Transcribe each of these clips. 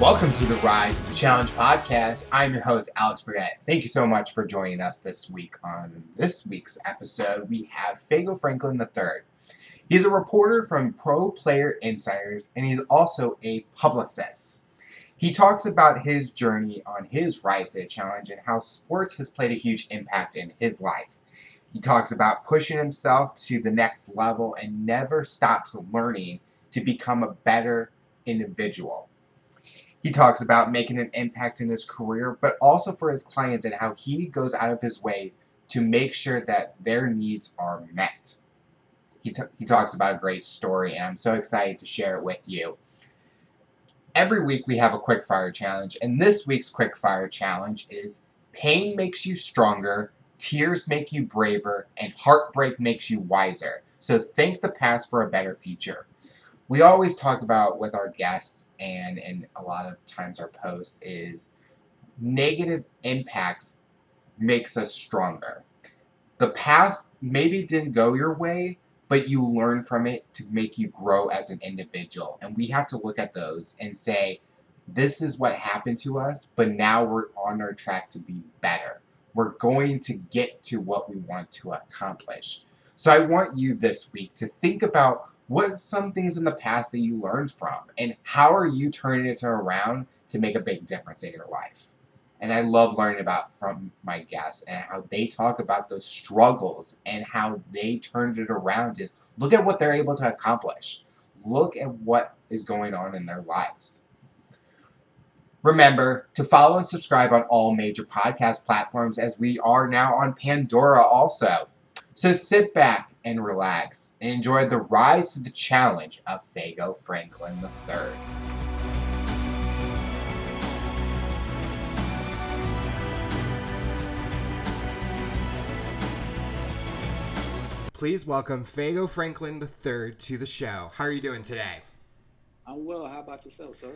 Welcome to the Rise of the Challenge podcast. I'm your host, Alex Brigette. Thank you so much for joining us this week. On this week's episode, we have Fago Franklin III. He's a reporter from Pro Player Insiders, and he's also a publicist. He talks about his journey on his Rise to the Challenge and how sports has played a huge impact in his life. He talks about pushing himself to the next level and never stops learning to become a better individual. He talks about making an impact in his career, but also for his clients and how he goes out of his way to make sure that their needs are met. He, t- he talks about a great story, and I'm so excited to share it with you. Every week we have a quick fire challenge, and this week's quick fire challenge is Pain makes you stronger, tears make you braver, and heartbreak makes you wiser. So think the past for a better future. We always talk about with our guests and in a lot of times our posts is negative impacts makes us stronger. The past maybe didn't go your way, but you learn from it to make you grow as an individual. And we have to look at those and say, this is what happened to us, but now we're on our track to be better. We're going to get to what we want to accomplish. So I want you this week to think about what some things in the past that you learned from? And how are you turning it around to make a big difference in your life? And i love learning about from my guests and how they talk about those struggles and how they turned it around and look at what they're able to accomplish. Look at what is going on in their lives. Remember to follow and subscribe on all major podcast platforms as we are now on Pandora also. So sit back, and relax and enjoy the rise to the challenge of Fago Franklin III. Please welcome Fago Franklin III to the show. How are you doing today? I'm well. How about yourself, sir?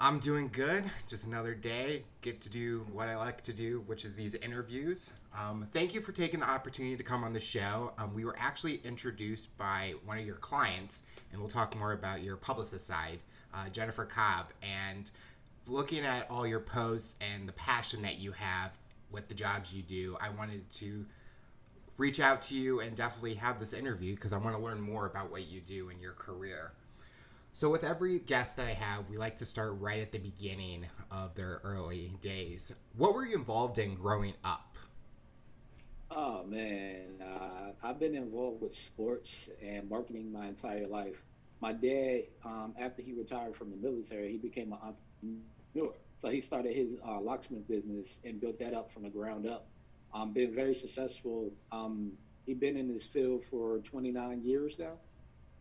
I'm doing good. Just another day. Get to do what I like to do, which is these interviews. Um, thank you for taking the opportunity to come on the show. Um, we were actually introduced by one of your clients, and we'll talk more about your publicist side, uh, Jennifer Cobb. And looking at all your posts and the passion that you have with the jobs you do, I wanted to reach out to you and definitely have this interview because I want to learn more about what you do in your career. So, with every guest that I have, we like to start right at the beginning of their early days. What were you involved in growing up? Oh man, uh, I've been involved with sports and marketing my entire life. My dad, um, after he retired from the military, he became an entrepreneur. So he started his uh, locksmith business and built that up from the ground up. Um, been very successful. Um, he's been in this field for 29 years now.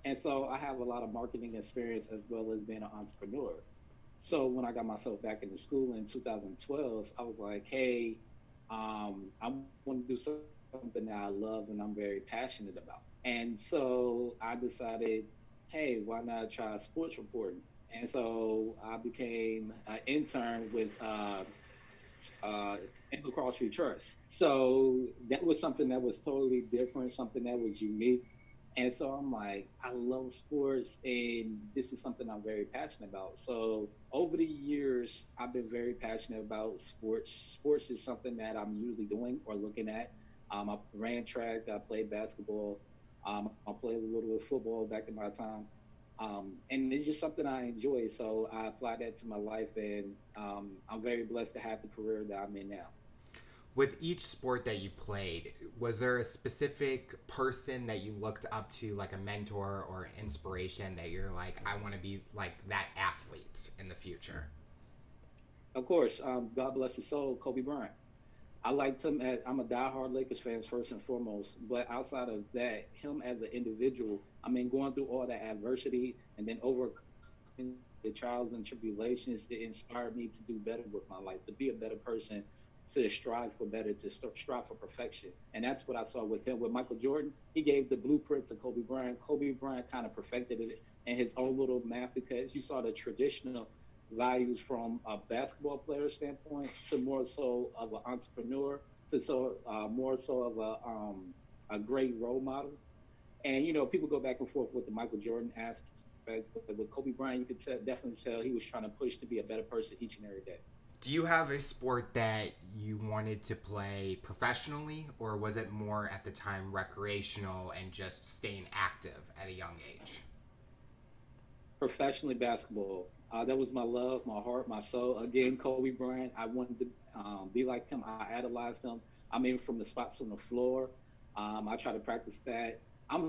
And so I have a lot of marketing experience as well as being an entrepreneur. So when I got myself back into school in 2012, I was like, hey, um, I want to do something that I love and I'm very passionate about. And so I decided, hey, why not try sports reporting? And so I became an intern with uh, uh, Cross Free Trust. So that was something that was totally different, something that was unique. And so I'm like, I love sports, and this is something I'm very passionate about. So over the years, I've been very passionate about sports. Sports is something that I'm usually doing or looking at. Um, I ran track, I played basketball, um, I played a little bit of football back in my time. Um, and it's just something I enjoy. So I apply that to my life, and um, I'm very blessed to have the career that I'm in now with each sport that you played, was there a specific person that you looked up to, like a mentor or inspiration that you're like, I want to be like that athlete in the future? Of course. Um, God bless his soul, Kobe Bryant. I liked him as I'm a diehard Lakers fan first and foremost, but outside of that, him as an individual, I mean, going through all that adversity and then overcoming the trials and tribulations, it inspired me to do better with my life, to be a better person, to strive for better, to strive for perfection. And that's what I saw with him. With Michael Jordan, he gave the blueprint to Kobe Bryant. Kobe Bryant kind of perfected it in his own little math because you saw the traditional values from a basketball player standpoint to more so of an entrepreneur to so uh, more so of a um, a great role model. And you know, people go back and forth with the Michael Jordan aspect. But with Kobe Bryant, you could tell, definitely tell he was trying to push to be a better person each and every day. Do you have a sport that you wanted to play professionally, or was it more at the time recreational and just staying active at a young age? Professionally, basketball. Uh, that was my love, my heart, my soul. Again, Kobe Bryant. I wanted to um, be like him. I idolized him. I mean, from the spots on the floor. Um, I try to practice that. I'm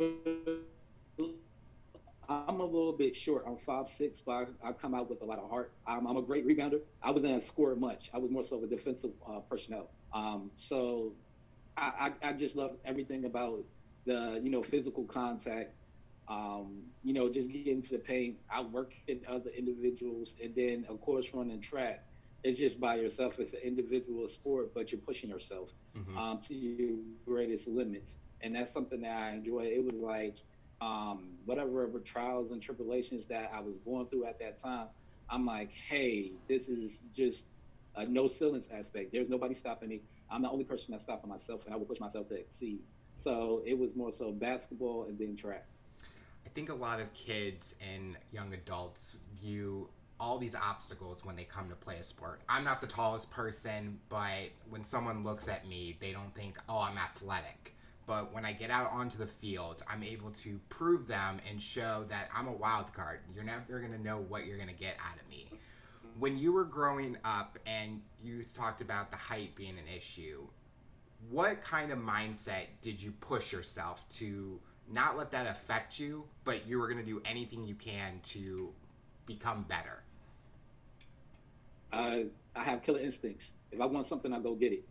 I'm a little bit short. I'm five six, but I, I come out with a lot of heart. I'm, I'm a great rebounder. I wasn't a scorer much. I was more so a defensive uh, personnel. Um, so I, I, I just love everything about the you know physical contact. Um, you know, just getting to the paint, outworking other individuals, and then of course running track. It's just by yourself. It's an individual sport, but you're pushing yourself mm-hmm. um, to your greatest limits, and that's something that I enjoy. It was like um, whatever trials and tribulations that I was going through at that time, I'm like, hey, this is just a no ceilings aspect. There's nobody stopping me. I'm the only person that's stopping myself, and I will push myself to exceed. So it was more so basketball and then track. I think a lot of kids and young adults view all these obstacles when they come to play a sport. I'm not the tallest person, but when someone looks at me, they don't think, oh, I'm athletic but when I get out onto the field, I'm able to prove them and show that I'm a wild card. You're never going to know what you're going to get out of me. When you were growing up and you talked about the height being an issue, what kind of mindset did you push yourself to not let that affect you, but you were going to do anything you can to become better? Uh, I have killer instincts. If I want something, I go get it.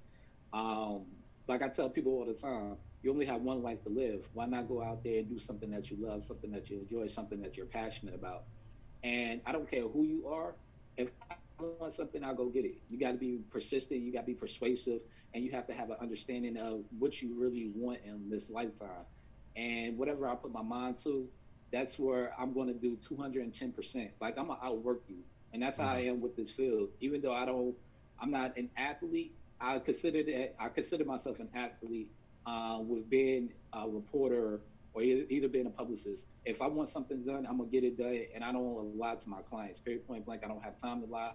Um, like I tell people all the time, you only have one life to live. Why not go out there and do something that you love, something that you enjoy, something that you're passionate about? And I don't care who you are. If I want something, I'll go get it. You got to be persistent. You got to be persuasive, and you have to have an understanding of what you really want in this lifetime. And whatever I put my mind to, that's where I'm going to do 210%. Like I'm gonna outwork you, and that's how I mm-hmm. am with this field. Even though I don't, I'm not an athlete. I consider that I consider myself an athlete uh, with being a reporter or either, being a publicist. If I want something done, I'm gonna get it done, and I don't lie to my clients. Very point blank, I don't have time to lie.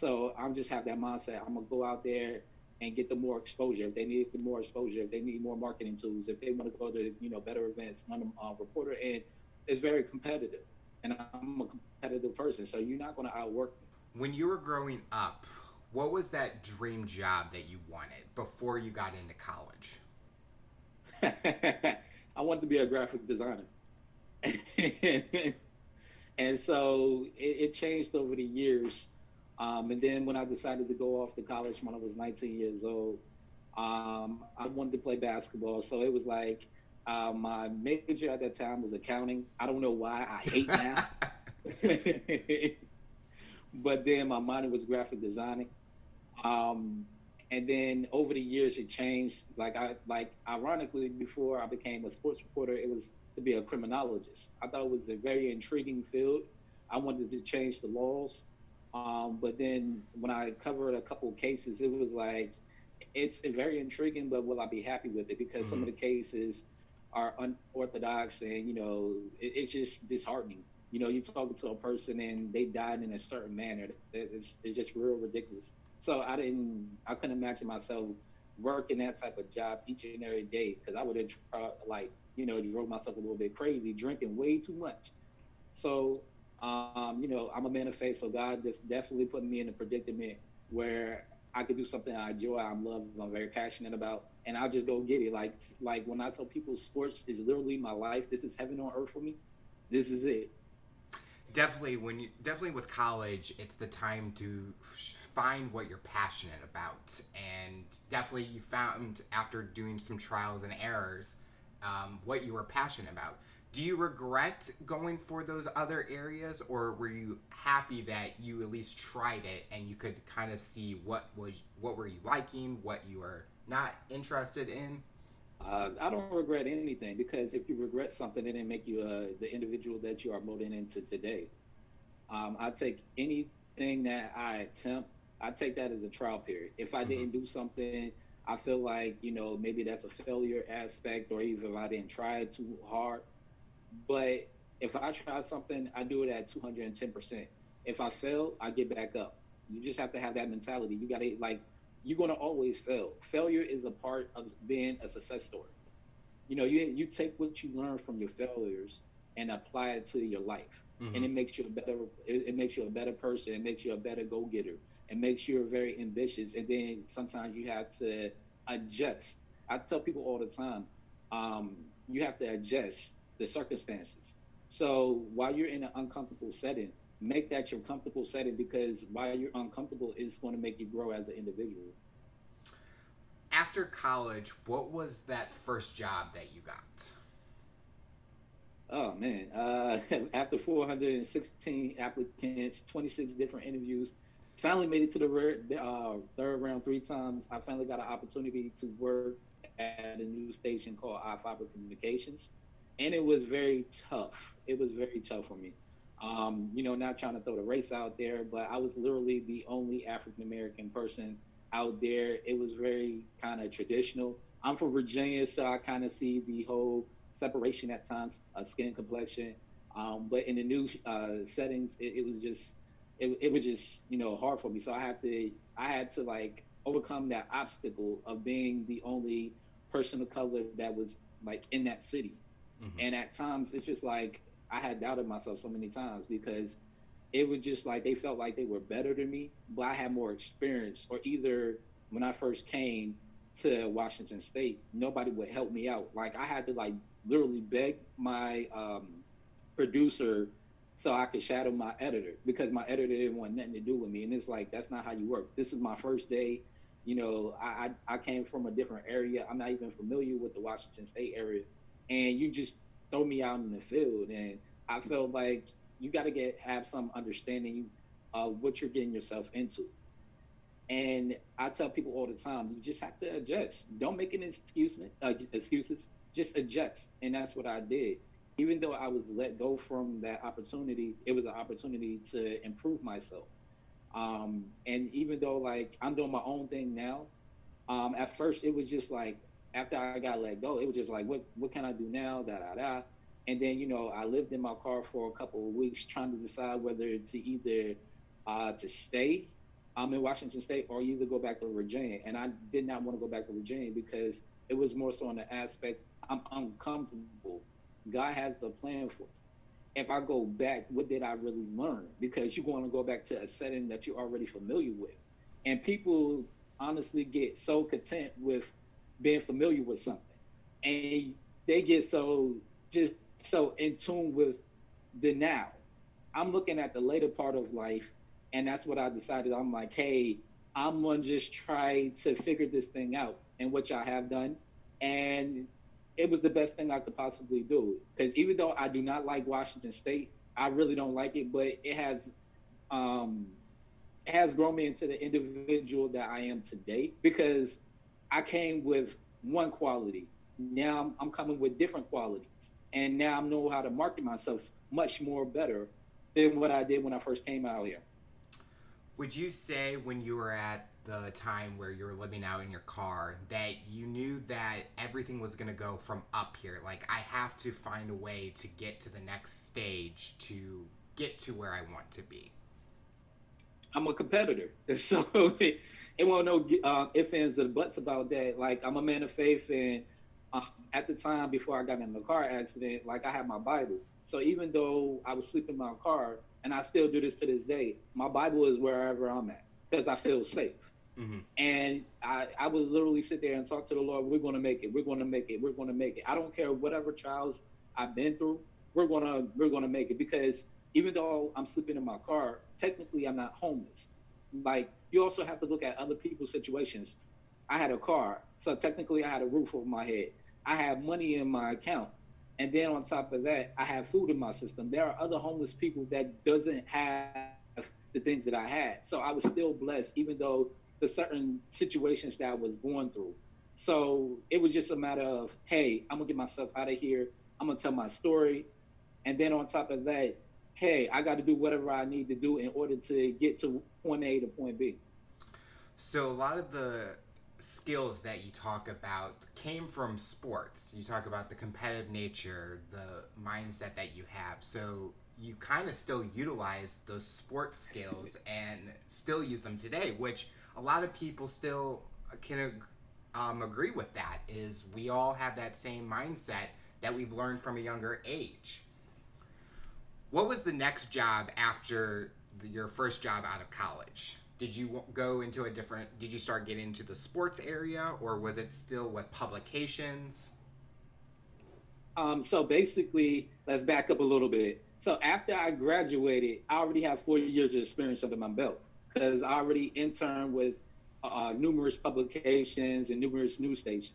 So I'm just have that mindset. I'm gonna go out there and get them more exposure. If they need more exposure, if they need more marketing tools, if they want to go to you know better events, I'm a reporter, and it's very competitive. And I'm a competitive person, so you're not gonna outwork me. When you were growing up, what was that dream job that you wanted before you got into college? I wanted to be a graphic designer. and so it, it, changed over the years. Um, and then when I decided to go off to college when I was 19 years old, um, I wanted to play basketball. So it was like uh, my major at that time was accounting. I don't know why. I hate math. but then my minor was graphic designing. Um, and then over the years it changed. Like I like ironically before I became a sports reporter, it was to be a criminologist. I thought it was a very intriguing field. I wanted to change the laws, um, but then when I covered a couple of cases, it was like it's very intriguing. But will I be happy with it? Because mm-hmm. some of the mm-hmm. cases are unorthodox, and you know it, it's just disheartening. You know, you're talking to a person and they died in a certain manner. It's, it's just real ridiculous. So I didn't, I couldn't imagine myself working that type of job each and every day because I would have like, you know, drove myself a little bit crazy, drinking way too much. So, um, you know, I'm a man of faith, so God just definitely put me in a predicament where I could do something I enjoy, I'm love, I'm very passionate about, and I'll just go get it. Like, like when I tell people sports is literally my life. This is heaven on earth for me. This is it. Definitely, when you definitely with college, it's the time to find what you're passionate about. And definitely, you found after doing some trials and errors um, what you were passionate about. Do you regret going for those other areas, or were you happy that you at least tried it and you could kind of see what was what were you liking, what you were not interested in? Uh, I don't regret anything because if you regret something, it didn't make you uh, the individual that you are molding into today. Um, I take anything that I attempt I take that as a trial period. If I mm-hmm. didn't do something, I feel like you know maybe that's a failure aspect, or even if I didn't try it too hard. But If I try something, I do it at 210%. If I fail, I get back up. You just have to have that mentality. You got to, like, you're going to always fail. Failure is a part of being a success story. You know, you, you take what you learn from your failures and apply it to your life. Mm-hmm. And it makes you a better, it, it makes you a better person. It makes you a better go getter. It makes you very ambitious. And then sometimes you have to adjust. I tell people all the time, um, you have to adjust the circumstances. So while you're in an uncomfortable setting, make that your comfortable setting because while you're uncomfortable, it's going to make you grow as an individual. After college, what was that first job that you got? Oh man! Uh, after 416 applicants, 26 different interviews, finally made it to the uh, third round three times. I finally got an opportunity to work at a new station called iFiber Communications, and it was very tough. It was very tough for me. Um, you know, not trying to throw the race out there, but I was literally the only African American person out there. It was very kind of traditional. I'm from Virginia, so I kind of see the whole separation at times, uh, skin complexion. Um, but in the new uh, settings, it, it was just, it, it was just, you know, hard for me. So I had to, I had to like overcome that obstacle of being the only person of color that was like in that city. Mm-hmm. And at times, it's just like I had doubted myself so many times because it was just like they felt like they were better than me, but I had more experience. Or either when I first came to Washington State, nobody would help me out. Like I had to like literally beg my um, producer so I could shadow my editor because my editor didn't want nothing to do with me. And it's like that's not how you work. This is my first day. You know, I I, I came from a different area. I'm not even familiar with the Washington State area, and you just throw me out in the field, and I felt like you got to get have some understanding of what you're getting yourself into. And I tell people all the time, you just have to adjust. Don't make an excuse, uh, excuses. Just adjust, and that's what I did. Even though I was let go from that opportunity, it was an opportunity to improve myself. Um, and even though like I'm doing my own thing now, um, at first it was just like after I got let go, it was just like, what what can I do now? Da da da. And then you know I lived in my car for a couple of weeks trying to decide whether to either uh, to stay um, in Washington State or either go back to Virginia. And I did not want to go back to Virginia because it was more so on the aspect I'm uncomfortable. God has a plan for. Me. If I go back, what did I really learn? Because you're going to go back to a setting that you're already familiar with, and people honestly get so content with being familiar with something, and they get so just so in tune with the now. I'm looking at the later part of life, and that's what I decided. I'm like, hey, I'm gonna just try to figure this thing out, and which I have done, and it was the best thing I could possibly do. Because even though I do not like Washington State, I really don't like it, but it has um, it has grown me into the individual that I am today. Because I came with one quality. Now I'm, I'm coming with different qualities. And now I know how to market myself much more better than what I did when I first came out here. Would you say when you were at the time where you were living out in your car that you knew that everything was going to go from up here? Like, I have to find a way to get to the next stage to get to where I want to be. I'm a competitor. So it won't no uh, ifs, ands, or buts about that. Like I'm a man of faith, and uh, at the time before I got in the car accident, like I had my Bible. So even though I was sleeping in my car, and I still do this to this day, my Bible is wherever I'm at because I feel safe. Mm-hmm. And I, I would literally sit there and talk to the Lord. We're going to make it. We're going to make it. We're going to make it. I don't care whatever trials I've been through. We're gonna we're gonna make it because even though I'm sleeping in my car, technically I'm not homeless. Like you also have to look at other people's situations. I had a car, so technically I had a roof over my head. I had money in my account. And then on top of that, I have food in my system. There are other homeless people that doesn't have the things that I had. So I was still blessed, even though the certain situations that I was going through. So it was just a matter of, hey, I'm gonna get myself out of here. I'm gonna tell my story, and then on top of that, hey, I got to do whatever I need to do in order to get to point A to point B. So a lot of the skills that you talk about came from sports. You talk about the competitive nature, the mindset that you have. So you kind of still utilize those sports skills and still use them today, which a lot of people still can um, agree with that is we all have that same mindset that we've learned from a younger age. What was the next job after the, your first job out of college? Did you go into a different? Did you start getting into the sports area, or was it still with publications? Um, so basically, let's back up a little bit. So after I graduated, I already have four years of experience under my belt because I already interned with uh, numerous publications and numerous news stations.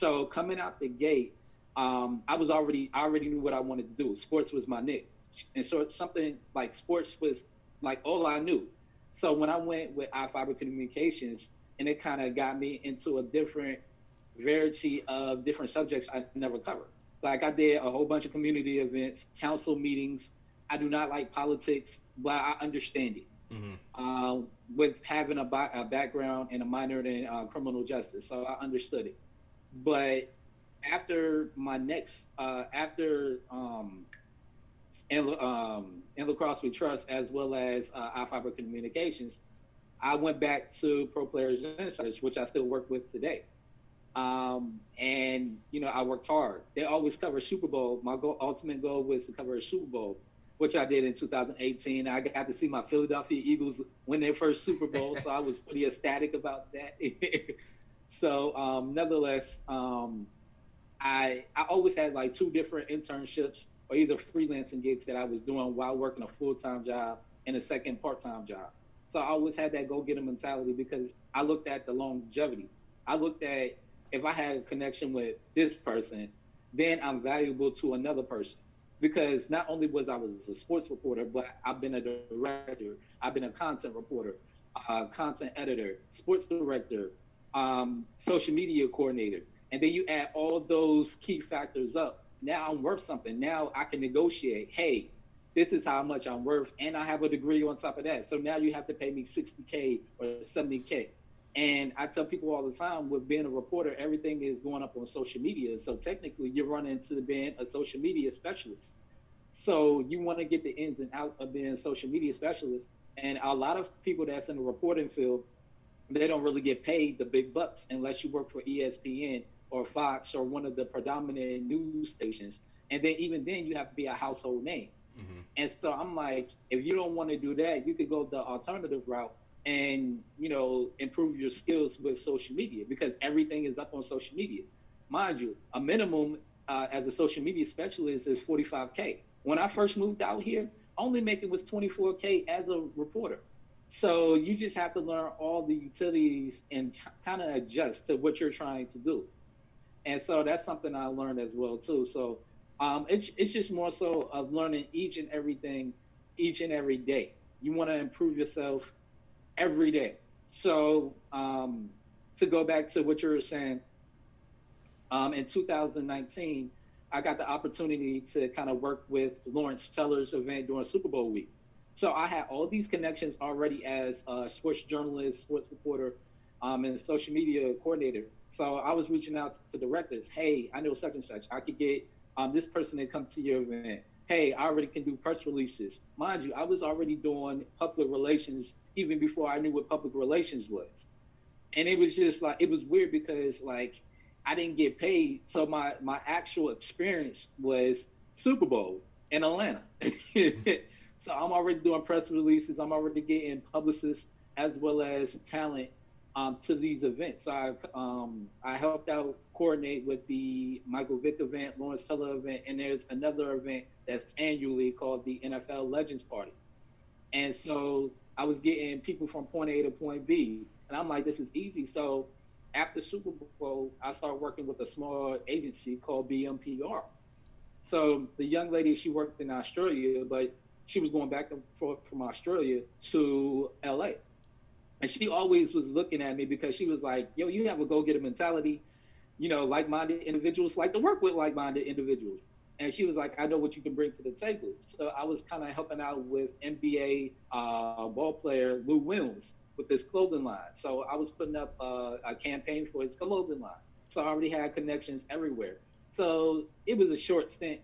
So coming out the gate, um, I was already I already knew what I wanted to do. Sports was my niche, and so it's something like sports was like all I knew. So when I went with iFiber Communications, and it kind of got me into a different variety of different subjects I never covered. Like I did a whole bunch of community events, council meetings. I do not like politics, but I understand it. Mm-hmm. Uh, with having a, bi- a, background and a minor in uh, criminal justice, so I understood it. But after my next, uh, after um, in, um, in La Crosse We Trust, as well as uh, iFiber Communications, I went back to Pro Players Insiders, which I still work with today. Um, and you know, I worked hard. They always cover Super Bowl. My goal, ultimate goal was to cover a Super Bowl, which I did in 2018. I got to see my Philadelphia Eagles win their first Super Bowl, so I was pretty ecstatic about that. so, um, nevertheless, um, I I always had like two different internships or either freelancing gigs that I was doing while working a full time job and a second part time job. So I always had that go getter mentality because I looked at the longevity. I looked at if I had a connection with this person, then I'm valuable to another person. Because not only was I was a sports reporter, but I've been a director, I've been a content reporter, uh, content editor, sports director, um, social media coordinator, and then you add all those key factors up. Now I'm worth something. Now I can negotiate. Hey, this is how much I'm worth, and I have a degree on top of that. So now you have to pay me 60k or 70k. And I tell people all the time, with being a reporter, everything is going up on social media. So technically, you're running into being a social media specialist. So you want to get the ins and outs of being a social media specialist. And a lot of people that's in the reporting field, they don't really get paid the big bucks unless you work for ESPN or Fox or one of the predominant news stations. And then even then, you have to be a household name. Mm-hmm. And so I'm like, if you don't want to do that, you could go the alternative route and you know improve your skills with social media because everything is up on social media. Mind you, a minimum uh, as a social media specialist is 45k. When I first moved out here, only making was 24k as a reporter. So you just have to learn all the utilities and kind of adjust to what you're trying to do. And so that's something I learned as well too. So um, it's it's just more so of learning each and everything, each and every day. You want to improve yourself every day. So um, to go back to what you were saying, um, in 2019, I got the opportunity to kind of work with Lawrence Taylor's event during Super Bowl week. So I had all these connections already as a sports journalist, sports reporter, um, and social media coordinator. So I was reaching out to directors. Hey, I know such and such. I could get um, this person to come to your event. Hey, I already can do press releases. Mind you, I was already doing public relations even before I knew what public relations was. And it was just like it was weird because like I didn't get paid, so my my actual experience was Super Bowl in Atlanta. so I'm already doing press releases. I'm already getting publicists as well as talent um, to these events. So I um, I helped out coordinate with the Michael Vick event, Lawrence Taylor event, and there's another event that's annually called the NFL Legends Party. And so I was getting people from point A to point B, and I'm like, this is easy. So after Super Bowl, I started working with a small agency called BMPR. So the young lady, she worked in Australia, but she was going back and forth from Australia to LA. And she always was looking at me because she was like, yo, you have a go getter mentality. You know, like minded individuals like to work with like minded individuals and she was like, I know what you can bring to the table. So I was kind of helping out with NBA uh, ball player Lou Williams. with his clothing line. So I was putting up uh, a campaign for his clothing line. So I already had connections everywhere. So it was a short stint.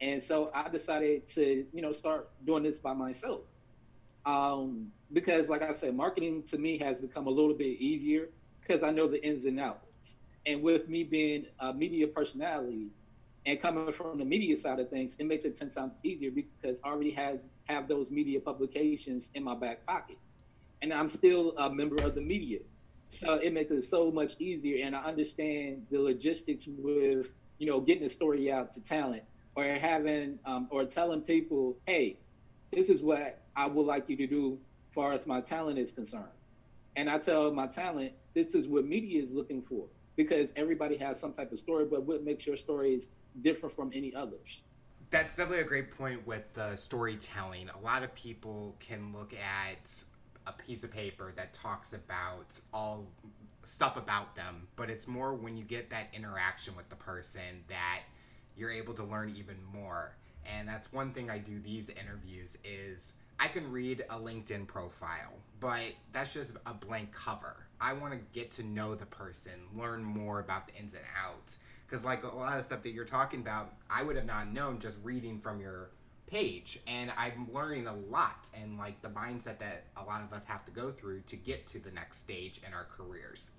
And so I decided to, you know, start doing this by myself. Um, because, like I said, marketing to me has become a little bit easier because I know the ins and outs. And with me being a media personality and coming from the media side of things, it makes it 10 times easier because I already has, have those media publications in my back pocket. And I'm still a member of the media. So it makes it so much easier. And I understand the logistics with, you know, getting the story out to talent or having, um, or telling people, hey, this is what I would like you to do as far as my talent is concerned. And I tell my talent, this is what media is looking for because everybody has some type of story, but what makes your stories different from any others? That's definitely a great point with uh, storytelling. A lot of people can look at a piece of paper that talks about all stuff about them, but it's more when you get that interaction with the person that you're able to learn even more. And that's one thing I do these interviews is I can read a LinkedIn profile, but that's just a blank cover. I want to get to know the person, learn more about the ins and outs. Because, like a lot of stuff that you're talking about, I would have not known just reading from your page. And I'm learning a lot and like the mindset that a lot of us have to go through to get to the next stage in our careers.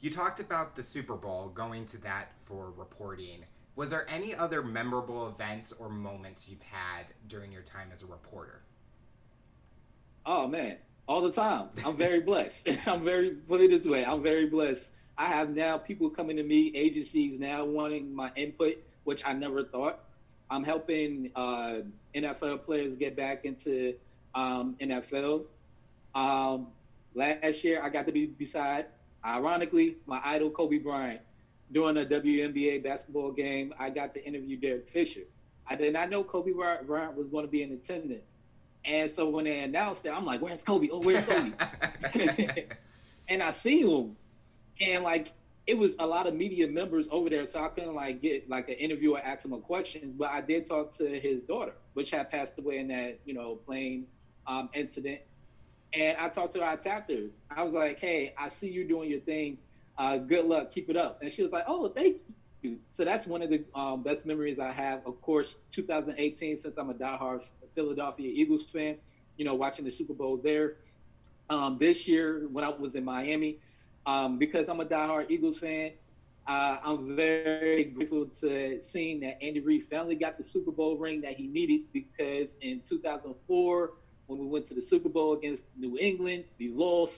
You talked about the Super Bowl, going to that for reporting. Was there any other memorable events or moments you've had during your time as a reporter? Oh man, all the time. I'm very blessed. I'm very put it this way. I'm very blessed. I have now people coming to me, agencies now wanting my input, which I never thought. I'm helping uh, NFL players get back into um, NFL. Um, last year, I got to be beside, ironically, my idol Kobe Bryant during a WNBA basketball game. I got to interview Derek Fisher. I did not know Kobe Bryant was going to be in attendance. And so when they announced it, I'm like, "Where's Kobe? Oh, where's Kobe?" and I see him, and like it was a lot of media members over there, so I couldn't like get like an interview or ask him a question. But I did talk to his daughter, which had passed away in that you know plane um, incident. And I talked to her. I tapped her. I was like, "Hey, I see you doing your thing. Uh, good luck. Keep it up." And she was like, "Oh, thank you." So that's one of the um, best memories I have. Of course, 2018, since I'm a diehard Philadelphia Eagles fan, you know, watching the Super Bowl there. Um, this year, when I was in Miami, um, because I'm a diehard Eagles fan, uh, I'm very grateful to seeing that Andy Reid finally got the Super Bowl ring that he needed because in 2004, when we went to the Super Bowl against New England, we lost.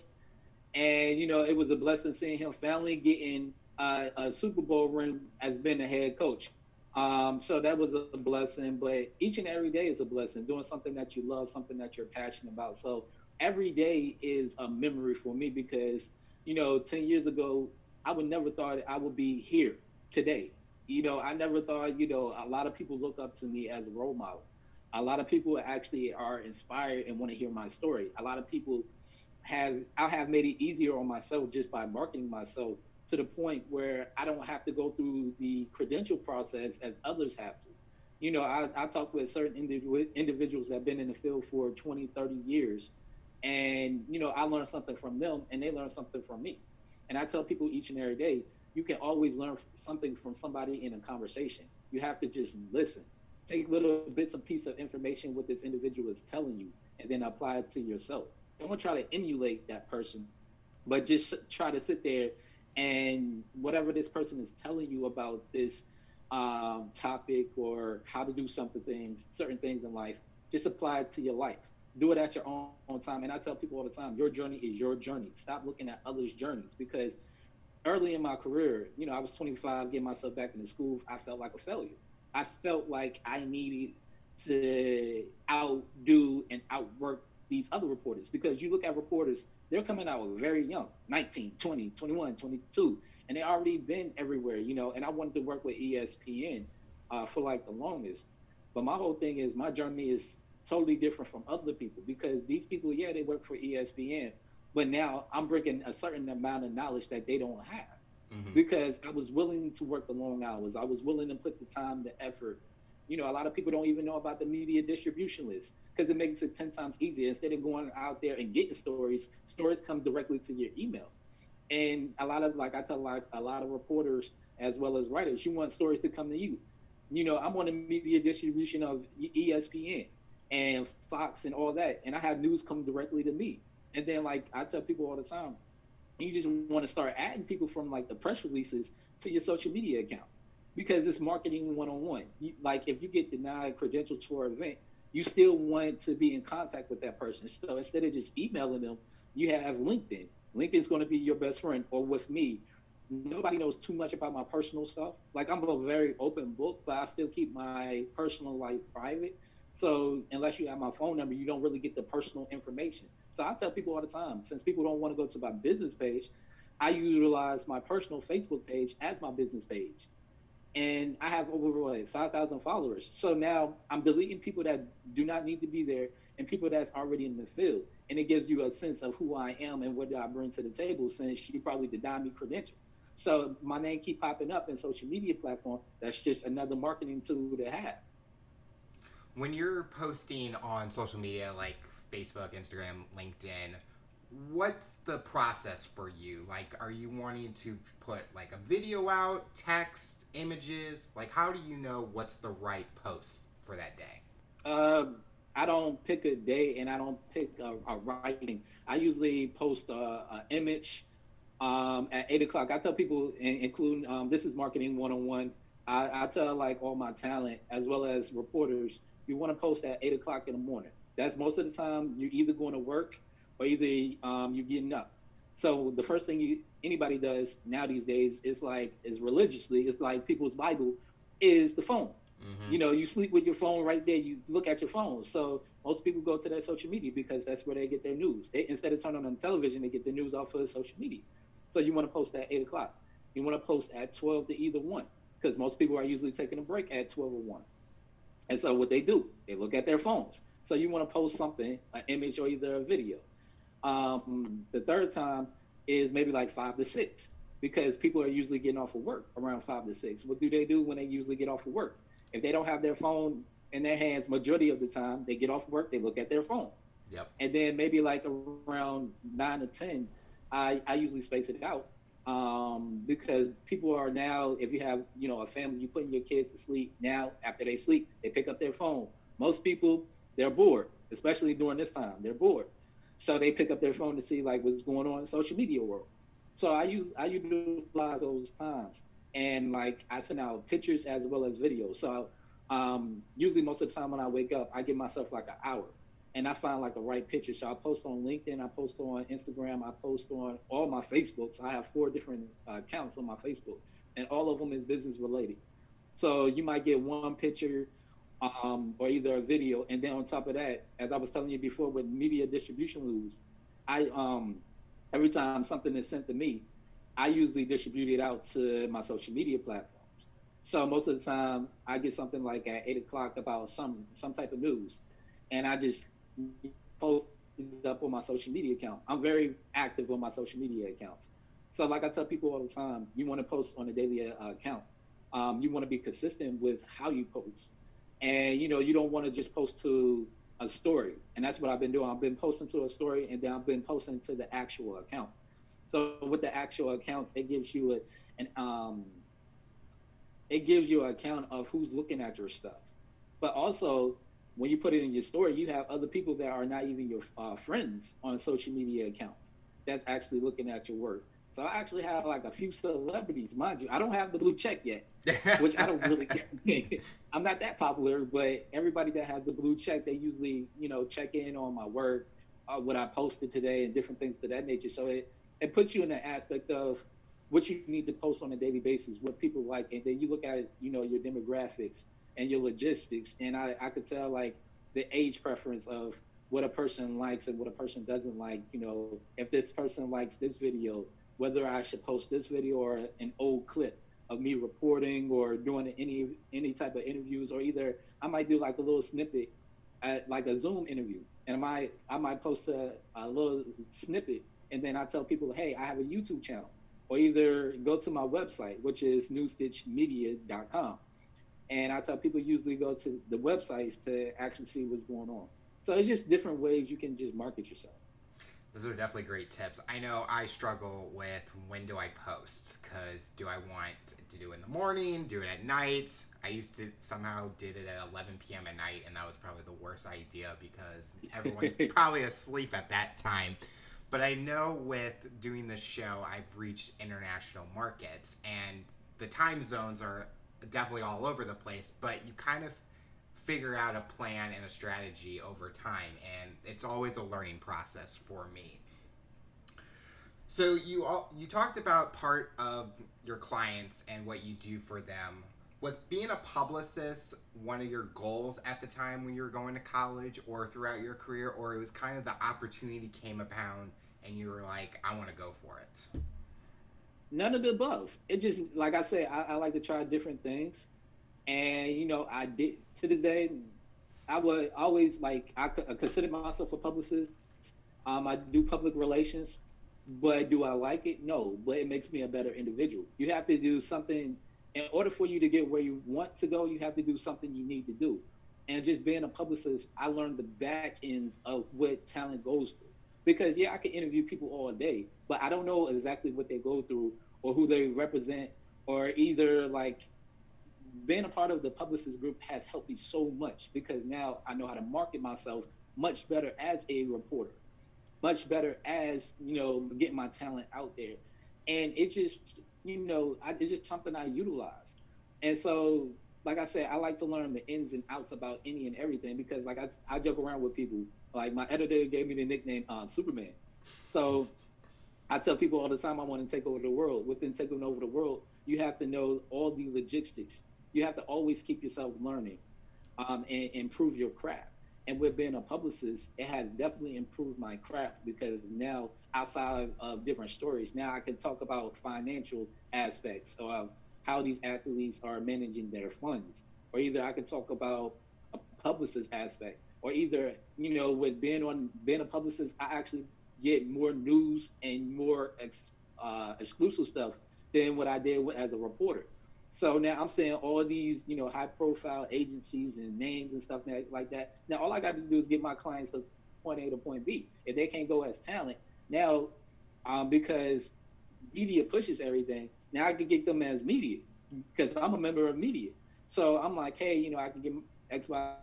And, you know, it was a blessing seeing him finally getting uh, a Super Bowl ring as being a head coach. Um, so that was a blessing, but each and every day is a blessing, doing something that you love, something that you're passionate about. So every day is a memory for me because, you know, 10 years ago, I would never thought I would be here today. You know, I never thought, you know, a lot of people look up to me as a role model. A lot of people actually are inspired and want to hear my story. A lot of people have, I have made it easier on myself just by marketing myself to the point where I don't have to go through the credential process as others have to. You know, I, I talk with certain individuals that have been in the field for 20, 30 years, and, you know, I learn something from them and they learn something from me. And I tell people each and every day, you can always learn something from somebody in a conversation. You have to just listen. Take little bits and pieces of information what this individual is telling you and then apply it to yourself. Don't try to emulate that person, but just try to sit there and whatever this person is telling you about this um, topic or how to do something things, certain things in life, just apply it to your life. Do it at your own, own time. And I tell people all the time, your journey is your journey. Stop looking at others' journeys because early in my career, you know, I was 25, getting myself back into school. I felt like a failure. I felt like I needed to outdo and outwork these other reporters because you look at reporters they're coming out very young 19 20 21 22 and they already been everywhere you know and i wanted to work with espn uh, for like the longest but my whole thing is my journey is totally different from other people because these people yeah they work for espn but now i'm bringing a certain amount of knowledge that they don't have mm-hmm. because i was willing to work the long hours i was willing to put the time the effort you know a lot of people don't even know about the media distribution list because it makes it 10 times easier. Instead of going out there and getting stories, stories come directly to your email. And a lot of, like I tell like a lot of reporters as well as writers, you want stories to come to you. You know, I'm on the media distribution of ESPN and Fox and all that, and I have news come directly to me. And then, like I tell people all the time, you just want to start adding people from like the press releases to your social media account because it's marketing one on one. Like if you get denied credentials for an event, you still want to be in contact with that person. So instead of just emailing them, you have LinkedIn. LinkedIn's going to be your best friend. Or with me, nobody knows too much about my personal stuff. Like I'm a very open book, but I still keep my personal life private. So unless you have my phone number, you don't really get the personal information. So I tell people all the time, since people don't want to go to my business page, I utilize my personal Facebook page as my business page. And I have over what, 5,000 followers. So now I'm deleting people that do not need to be there and people that's already in the field. And it gives you a sense of who I am and what I bring to the table since you probably denied me credentials. So my name keep popping up in social media platform. That's just another marketing tool to have. When you're posting on social media like Facebook, Instagram, LinkedIn, what's the process for you? Like, are you wanting to put like a video out, text, images? Like, how do you know what's the right post for that day? Um, I don't pick a day and I don't pick a, a writing. I usually post an image um, at eight o'clock. I tell people, including um, this is marketing one on one. I tell like all my talent as well as reporters, you want to post at eight o'clock in the morning. That's most of the time you're either going to work or either um, you're getting up. So the first thing you, anybody does now these days is like is religiously, it's like people's Bible is the phone. Mm-hmm. You know, you sleep with your phone right there. You look at your phone. So most people go to their social media because that's where they get their news. They, instead of turning on the television, they get the news off of social media. So you want to post at eight o'clock. You want to post at twelve to either one because most people are usually taking a break at twelve or one. And so what they do, they look at their phones. So you want to post something, an image or either a video. Um, the third time is maybe like five to six because people are usually getting off of work around five to six. What do they do when they usually get off of work? If they don't have their phone in their hands majority of the time, they get off work, they look at their phone. Yep. And then maybe like around nine to ten, I, I usually space it out um, because people are now, if you have you know a family, you putting your kids to sleep now. After they sleep, they pick up their phone. Most people they're bored, especially during this time. They're bored, so they pick up their phone to see like what's going on in social media world. So I use I utilize those times, and like I send out pictures as well as videos. So um, usually most of the time when I wake up, I give myself like an hour, and I find like the right picture. So I post on LinkedIn, I post on Instagram, I post on all my Facebooks. I have four different uh, accounts on my Facebook, and all of them is business related. So you might get one picture um, or either a video. And then on top of that, as I was telling you before with media distribution rules, I um, every time something is sent to me, I usually distribute it out to my social media platforms. So most of the time, I get something like at eight o'clock about some some type of news, and I just post up on my social media account. I'm very active on my social media accounts. So like I tell people all the time, you want to post on a daily uh, account. Um, you want to be consistent with how you post and you know you don't want to just post to a story and that's what i've been doing i've been posting to a story and then i've been posting to the actual account so with the actual account it gives you a, an um it gives you an account of who's looking at your stuff but also when you put it in your story you have other people that are not even your uh, friends on a social media account that's actually looking at your work so I actually have like a few celebrities, mind you. I don't have the blue check yet, which I don't really care. I'm not that popular, but everybody that has the blue check, they usually, you know, check in on my work, uh, what I posted today, and different things to that nature. So it, it puts you in the aspect of what you need to post on a daily basis, what people like, and then you look at, you know, your demographics and your logistics, and I, I could tell like the age preference of what a person likes and what a person doesn't like. You know, if this person likes this video whether I should post this video or an old clip of me reporting or doing any any type of interviews, or either I might do like a little snippet, at, like a Zoom interview, and I might I might post a, a little snippet, and then I tell people, hey, I have a YouTube channel, or either go to my website, which is newsstitchmedia.com, and I tell people usually go to the websites to actually see what's going on. So it's just different ways you can just market yourself. Those are definitely great tips. I know I struggle with when do I post because do I want to do it in the morning, do it at night? I used to somehow did it at 11 p.m. at night, and that was probably the worst idea because everyone's probably asleep at that time. But I know with doing this show, I've reached international markets, and the time zones are definitely all over the place. But you kind of figure out a plan and a strategy over time, and it's always a learning process for me. So you all you talked about part of your clients and what you do for them. Was being a publicist one of your goals at the time when you were going to college or throughout your career, or it was kind of the opportunity came about and you were like, I want to go for it? None of the above. It just like I said, I, I like to try different things, and you know, I did to this day. I would always like I consider myself a publicist. Um, I do public relations, but do I like it? No, but it makes me a better individual. You have to do something in order for you to get where you want to go. You have to do something you need to do. And just being a publicist, I learned the back end of what talent goes through. Because yeah, I can interview people all day, but I don't know exactly what they go through or who they represent, or either like being a part of the publicist group has helped me so much because now I know how to market myself much better as a reporter, much better as you know getting my talent out there, and it just you know I, it's just something I utilize, and so like I said, I like to learn the ins and outs about any and everything because like I I joke around with people like my editor gave me the nickname um, Superman, so. I tell people all the time I want to take over the world. Within taking over the world, you have to know all the logistics you have to always keep yourself learning um, and improve your craft. And with being a publicist, it has definitely improved my craft because now, outside of different stories, now I can talk about financial aspects of how these athletes are managing their funds, or either I can talk about a publicist aspect, or either you know, with being on being a publicist, I actually get more news and more ex, uh, exclusive stuff than what I did as a reporter. So now I'm saying all these, you know, high profile agencies and names and stuff like that. Now all I got to do is get my clients to point A to point B. If they can't go as talent, now um, because media pushes everything, now I can get them as media mm-hmm. because I'm a member of media. So I'm like, hey, you know, I can get X, Y.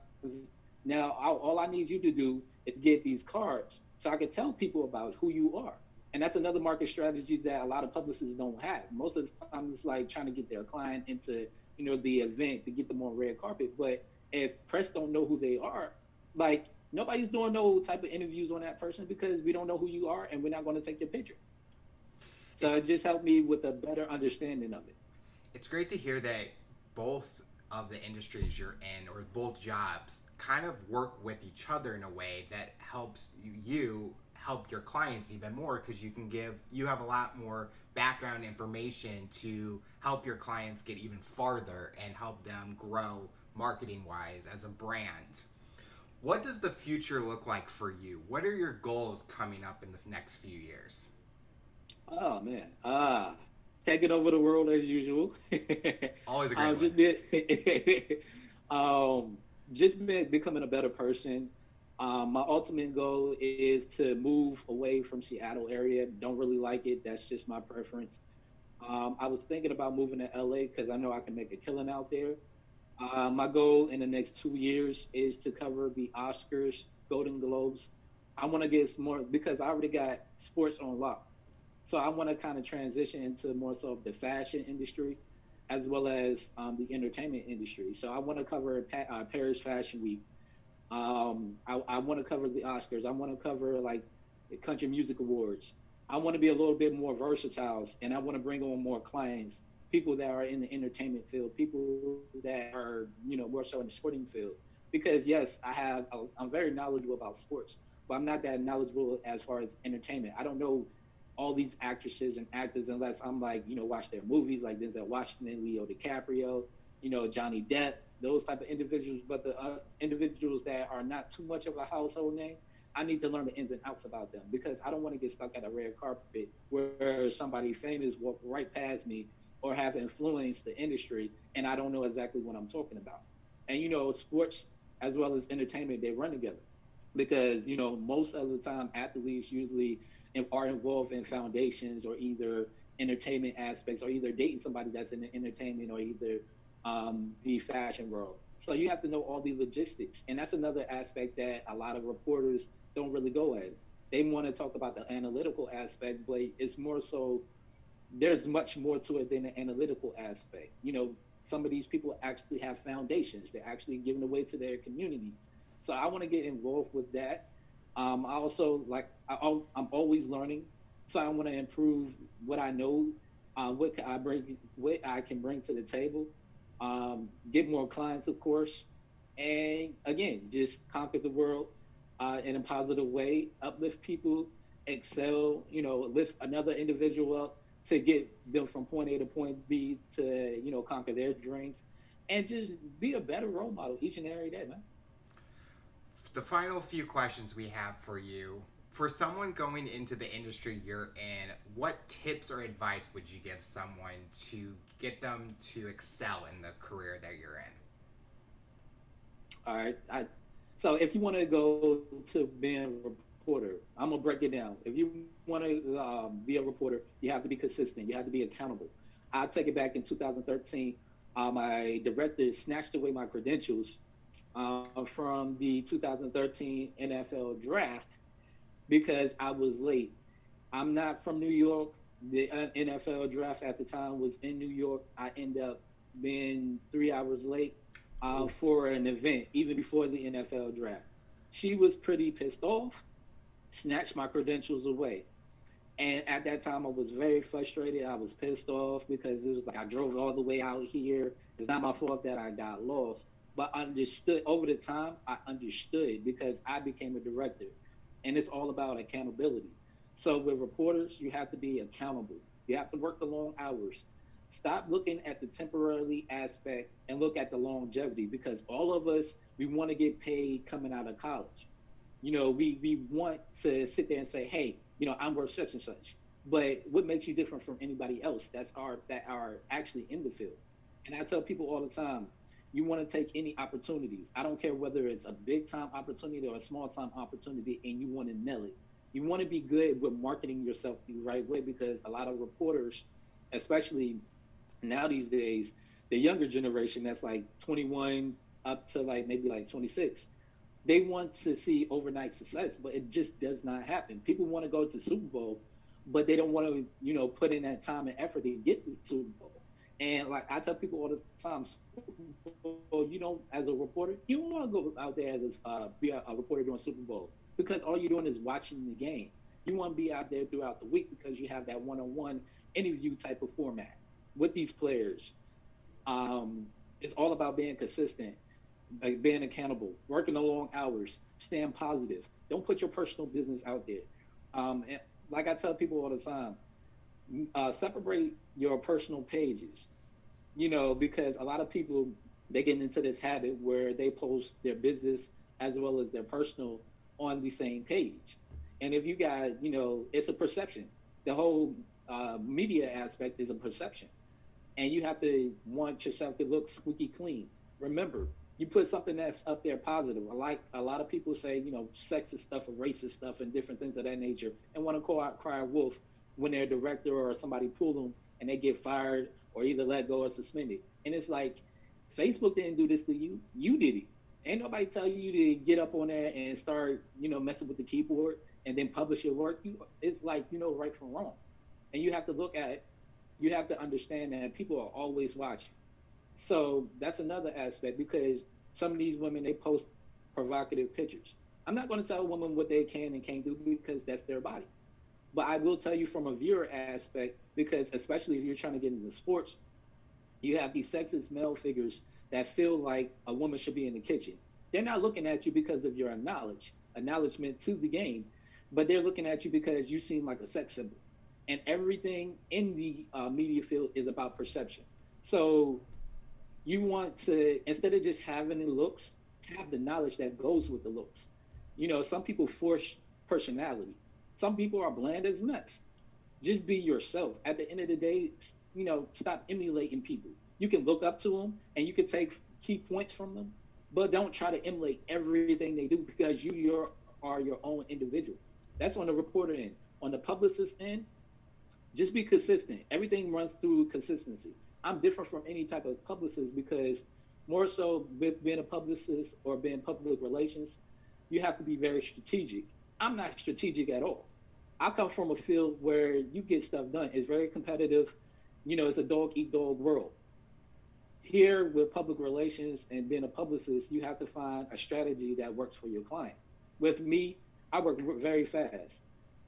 Now all I need you to do is get these cards so I can tell people about who you are. And that's another market strategy that a lot of publicists don't have. Most of the time, it's like trying to get their client into, you know, the event to get them on red carpet. But if press don't know who they are, like nobody's doing no type of interviews on that person because we don't know who you are and we're not going to take your picture. So it just helped me with a better understanding of it. It's great to hear that both of the industries you're in or both jobs kind of work with each other in a way that helps you help your clients even more because you can give you have a lot more background information to help your clients get even farther and help them grow marketing wise as a brand. What does the future look like for you? What are your goals coming up in the next few years oh man ah taking over the world as usual always a great um, just, be, um, just be, becoming a better person um, my ultimate goal is to move away from Seattle area. Don't really like it. That's just my preference. Um, I was thinking about moving to LA because I know I can make a killing out there. Uh, my goal in the next two years is to cover the Oscars, Golden Globes. I want to get more because I already got sports on lock. So I want to kind of transition into more so the fashion industry as well as um, the entertainment industry. So I want to cover uh, Paris Fashion Week. Um, I, I want to cover the Oscars. I want to cover like the Country Music Awards. I want to be a little bit more versatile, and I want to bring on more clients, people that are in the entertainment field, people that are you know more so in the sporting field. Because yes, I have I'm very knowledgeable about sports, but I'm not that knowledgeable as far as entertainment. I don't know all these actresses and actors unless I'm like you know watch their movies like Denzel Washington, Leo DiCaprio, you know Johnny Depp those type of individuals, but the uh, individuals that are not too much of a household name, I need to learn the ins and outs about them because I don't want to get stuck at a red carpet where somebody famous walk right past me or have influenced the industry and I don't know exactly what I'm talking about. And you know, sports as well as entertainment, they run together. because you know most of the time athletes usually are involved in foundations or either entertainment aspects or either dating somebody that's in the entertainment or either um, the fashion world. So you have to know all the logistics, and that's another aspect that a lot of reporters don't really go at. They want to talk about the analytical aspect, but it's more so. There's much more to it than the analytical aspect. You know, some of these people actually have foundations. They're actually giving away to their community. So I want to get involved with that. Um, I also like I, am always learning, so I want to improve what I know, uh, what I bring, what I can bring to the table. Um, get more clients, of course, and again, just conquer the world uh, in a positive way, uplift people, excel, you know, lift another individual up to get them from point A to point B to, you know, conquer their dreams. And just be a better role model each and every day, man. The final few questions we have for you for someone going into the industry you're in, what tips or advice would you give someone to get them to excel in the career that you're in? All right. I, so if you want to go to being a reporter, I'm gonna break it down. If you want to um, be a reporter, you have to be consistent. You have to be accountable. I take it back in 2013. Uh, my director snatched away my credentials uh, from the 2013 NFL draft because I was late. I'm not from New York. The uh, NFL draft at the time was in New York. I end up being three hours late uh, for an event, even before the NFL draft. She was pretty pissed off, snatched my credentials away. And at that time, I was very frustrated. I was pissed off because it was like I drove all the way out here. It's not my fault that I got lost. But understood over the time, I understood because I became a director and it's all about accountability. So with reporters, you have to be accountable. You have to work the long hours. Stop looking at the temporary aspect and look at the longevity because all of us we want to get paid coming out of college. You know, we, we want to sit there and say, hey, you know, I'm worth such and such. But what makes you different from anybody else that's are that are actually in the field? And I tell people all the time, you want to take any opportunities. I don't care whether it's a big time opportunity or a small time opportunity, and you want to nail it. You want to be good with marketing yourself the right way because a lot of reporters, especially now these days, the younger generation that's like 21 up to like maybe like 26, they want to see overnight success, but it just does not happen. People want to go to Super Bowl, but they don't want to, you know, put in that time and effort to get to Super Bowl. And like I tell people all the time, you know, as a reporter, you don't want to go out there as a, uh, be a, a reporter during Super Bowl because all you're doing is watching the game. You want to be out there throughout the week because you have that one-on-one interview type of format with these players. Um, it's all about being consistent, like being accountable, working the long hours, staying positive. Don't put your personal business out there. Um, and like I tell people all the time, uh, separate your personal pages you know, because a lot of people they get into this habit where they post their business as well as their personal on the same page. And if you guys, you know, it's a perception. The whole uh, media aspect is a perception, and you have to want yourself to look squeaky clean. Remember, you put something that's up there positive. Like a lot of people say, you know, sexist stuff or racist stuff and different things of that nature, and want to call out cry wolf when their director or somebody pull them and they get fired or either let go or suspended. And it's like Facebook didn't do this to you. You did it. Ain't nobody tell you to get up on there and start, you know, messing with the keyboard and then publish your work. You, it's like you know right from wrong, and you have to look at, it, you have to understand that people are always watching. So that's another aspect because some of these women they post provocative pictures. I'm not going to tell a woman what they can and can't do because that's their body. But I will tell you from a viewer aspect, because especially if you're trying to get into sports, you have these sexist male figures that feel like a woman should be in the kitchen. They're not looking at you because of your knowledge, acknowledgement to the game, but they're looking at you because you seem like a sex symbol. And everything in the uh, media field is about perception. So you want to, instead of just having the looks, have the knowledge that goes with the looks. You know, some people force personality. Some people are bland as nuts. Just be yourself. At the end of the day, you know, stop emulating people. You can look up to them and you can take key points from them, but don't try to emulate everything they do because you your are your own individual. That's on the reporter end. On the publicist end, just be consistent. Everything runs through consistency. I'm different from any type of publicist because more so with being a publicist or being public relations, you have to be very strategic. I'm not strategic at all. I come from a field where you get stuff done. It's very competitive. You know, it's a dog eat dog world. Here with public relations and being a publicist, you have to find a strategy that works for your client. With me, I work very fast.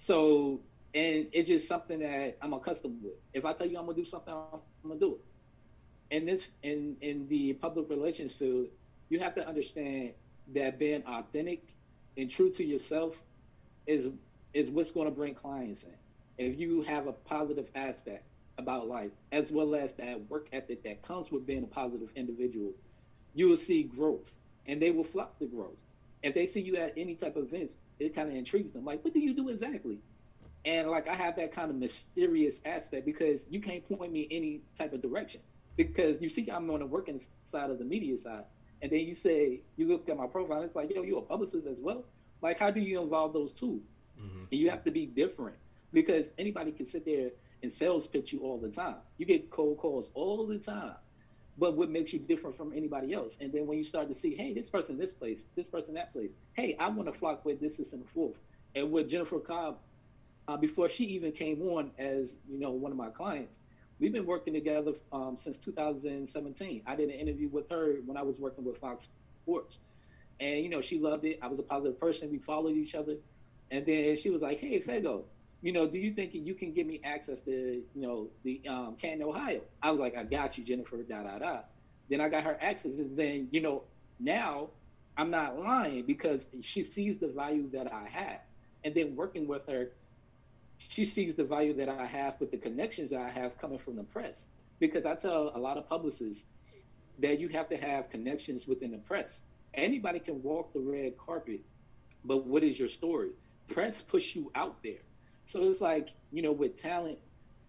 So, and it's just something that I'm accustomed with. If I tell you I'm gonna do something, I'm gonna do it. In this, in in the public relations field, you have to understand that being authentic and true to yourself is is what's going to bring clients in. If you have a positive aspect about life, as well as that work ethic that comes with being a positive individual, you will see growth, and they will flock to growth. If they see you at any type of events, it kind of intrigues them. Like, what do you do exactly? And like, I have that kind of mysterious aspect because you can't point me any type of direction. Because you see, I'm on the working side of the media side, and then you say you look at my profile, it's like, yo, you're a publicist as well. Like, how do you involve those two? Mm-hmm. And you have to be different because anybody can sit there and sales pitch you all the time. You get cold calls all the time. But what makes you different from anybody else? And then when you start to see, hey, this person this place, this person that place, hey, I want to flock with this, this, and the fourth. And with Jennifer Cobb, uh, before she even came on as you know one of my clients, we've been working together um, since 2017. I did an interview with her when I was working with Fox Sports, and you know she loved it. I was a positive person. We followed each other, and then she was like, "Hey, Fego, you know, do you think you can give me access to, you know, the um, Canton, Ohio?" I was like, "I got you, Jennifer." Da da da. Then I got her access, and then you know, now I'm not lying because she sees the value that I have, and then working with her, she sees the value that I have with the connections that I have coming from the press. Because I tell a lot of publicists that you have to have connections within the press. Anybody can walk the red carpet, but what is your story? Press push you out there. So it's like, you know, with talent,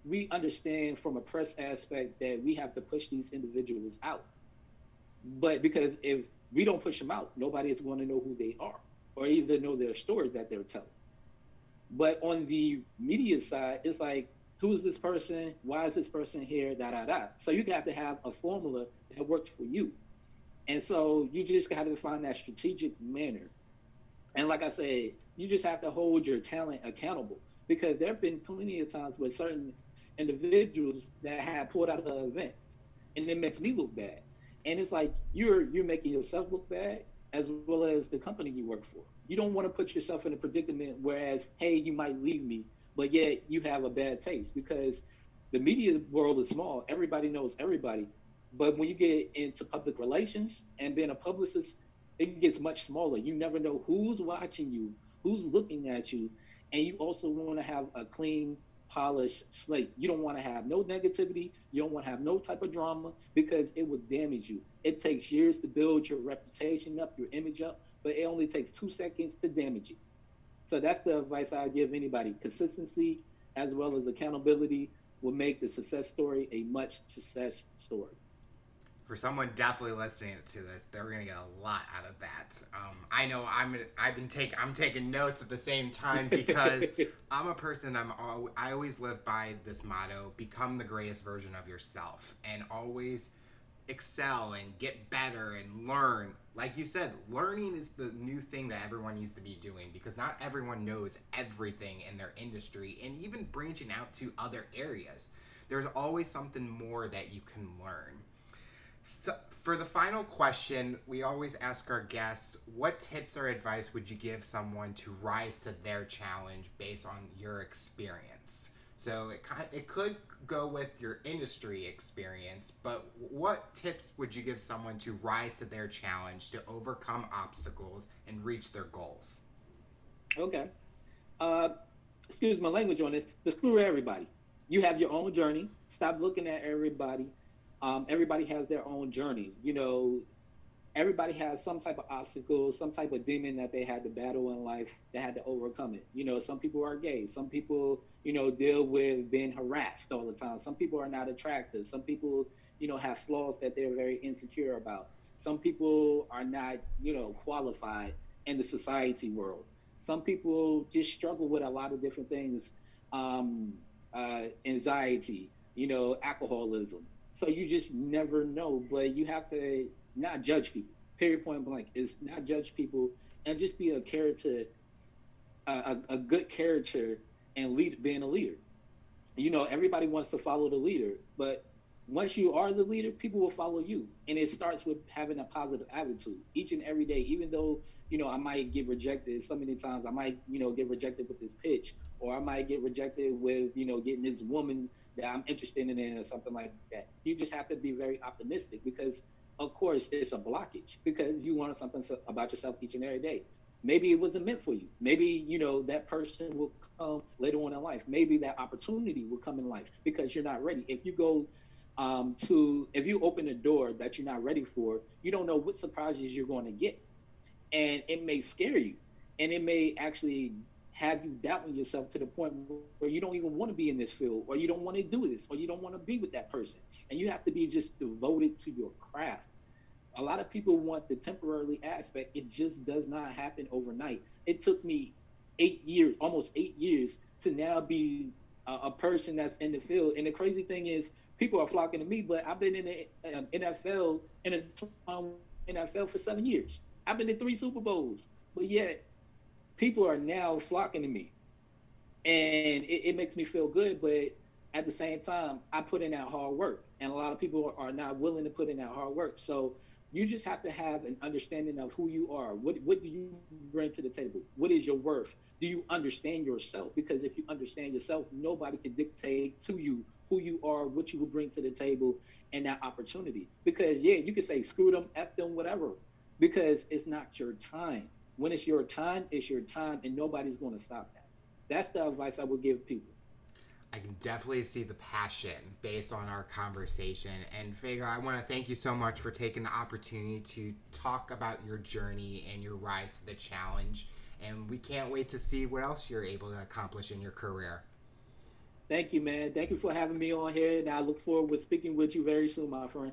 we understand from a press aspect that we have to push these individuals out. But because if we don't push them out, nobody is going to know who they are or even know their stories that they're telling. But on the media side, it's like, who's this person? Why is this person here? Da da da. So you have to have a formula that works for you. And so you just got to find that strategic manner. And like I said, you just have to hold your talent accountable because there have been plenty of times where certain individuals that have pulled out of the event and it makes me look bad. And it's like you're you're making yourself look bad as well as the company you work for. You don't want to put yourself in a predicament whereas, hey, you might leave me, but yet you have a bad taste because the media world is small. Everybody knows everybody. But when you get into public relations and being a publicist, it gets much smaller. You never know who's watching you, who's looking at you, and you also want to have a clean, polished slate. You don't want to have no negativity. You don't want to have no type of drama because it would damage you. It takes years to build your reputation up, your image up, but it only takes two seconds to damage it. So that's the advice I give anybody. Consistency as well as accountability will make the success story a much success story for someone definitely listening to this, they're gonna get a lot out of that. Um, I know I'm I've been taking I'm taking notes at the same time because I'm a person I'm al- I always live by this motto: become the greatest version of yourself, and always excel and get better and learn. Like you said, learning is the new thing that everyone needs to be doing because not everyone knows everything in their industry, and even branching out to other areas. There's always something more that you can learn. So, for the final question, we always ask our guests what tips or advice would you give someone to rise to their challenge based on your experience? So it kind it could go with your industry experience, but what tips would you give someone to rise to their challenge to overcome obstacles and reach their goals? Okay. Uh, excuse my language on this. Screw everybody. You have your own journey. Stop looking at everybody um, everybody has their own journey. You know, everybody has some type of obstacle, some type of demon that they had to battle in life, they had to overcome it. You know, some people are gay, some people, you know, deal with being harassed all the time. Some people are not attractive. Some people, you know, have flaws that they're very insecure about. Some people are not, you know, qualified in the society world. Some people just struggle with a lot of different things, um, uh, anxiety, you know, alcoholism. So you just never know. But you have to not judge people. Period. Point blank is not judge people and just be a character, a, a good character, and lead being a leader. You know, everybody wants to follow the leader, but once you are the leader, people will follow you. And it starts with having a positive attitude each and every day, even though, you know, I might get rejected so many times. I might, you know, get rejected with this pitch, or I might get rejected with, you know, getting this woman that I'm interested in or something like that. You just have to be very optimistic because, of course, it's a blockage because you want something about yourself each and every day. Maybe it wasn't meant for you. Maybe, you know, that person will come later on in life. Maybe that opportunity will come in life because you're not ready. If you go um, to if you open a door that you're not ready for, you don't know what surprises you're going to get, and it may scare you, and it may actually have you doubting yourself to the point where you don't even want to be in this field, or you don't want to do this, or you don't want to be with that person, and you have to be just devoted to your craft. A lot of people want the temporary aspect. It just does not happen overnight. It took me eight years, almost eight years, to now be a, a person that's in the field. And the crazy thing is, people are flocking to me, but I've been in the um, NFL in the um, NFL for seven years. I've been in three Super Bowls, but yet people are now flocking to me, and it, it makes me feel good. But at the same time, I put in that hard work, and a lot of people are not willing to put in that hard work. So you just have to have an understanding of who you are. What what do you bring to the table? What is your worth? Do you understand yourself? Because if you understand yourself, nobody can dictate to you who you are, what you will bring to the table, and that opportunity. Because yeah, you could say screw them, f them, whatever, because it's not your time. When it's your time, it's your time, and nobody's going to stop that. That's the advice I would give people. I can definitely see the passion based on our conversation. And Fego, I want to thank you so much for taking the opportunity to talk about your journey and your rise to the challenge. And we can't wait to see what else you're able to accomplish in your career. Thank you, man. Thank you for having me on here, and I look forward to speaking with you very soon, my friend.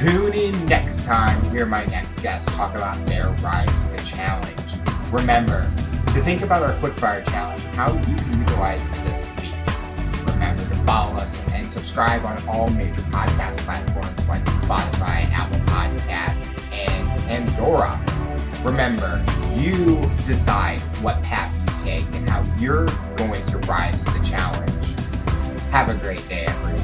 Tune in next time hear my next guest talk about their rise to the challenge. Remember to think about our quickfire challenge, how you can utilize it this week. Remember to follow us and subscribe on all major podcast platforms like Spotify, Apple Podcasts, and Pandora. Remember, you decide what path you take and how you're going to rise to the challenge. Have a great day, everyone.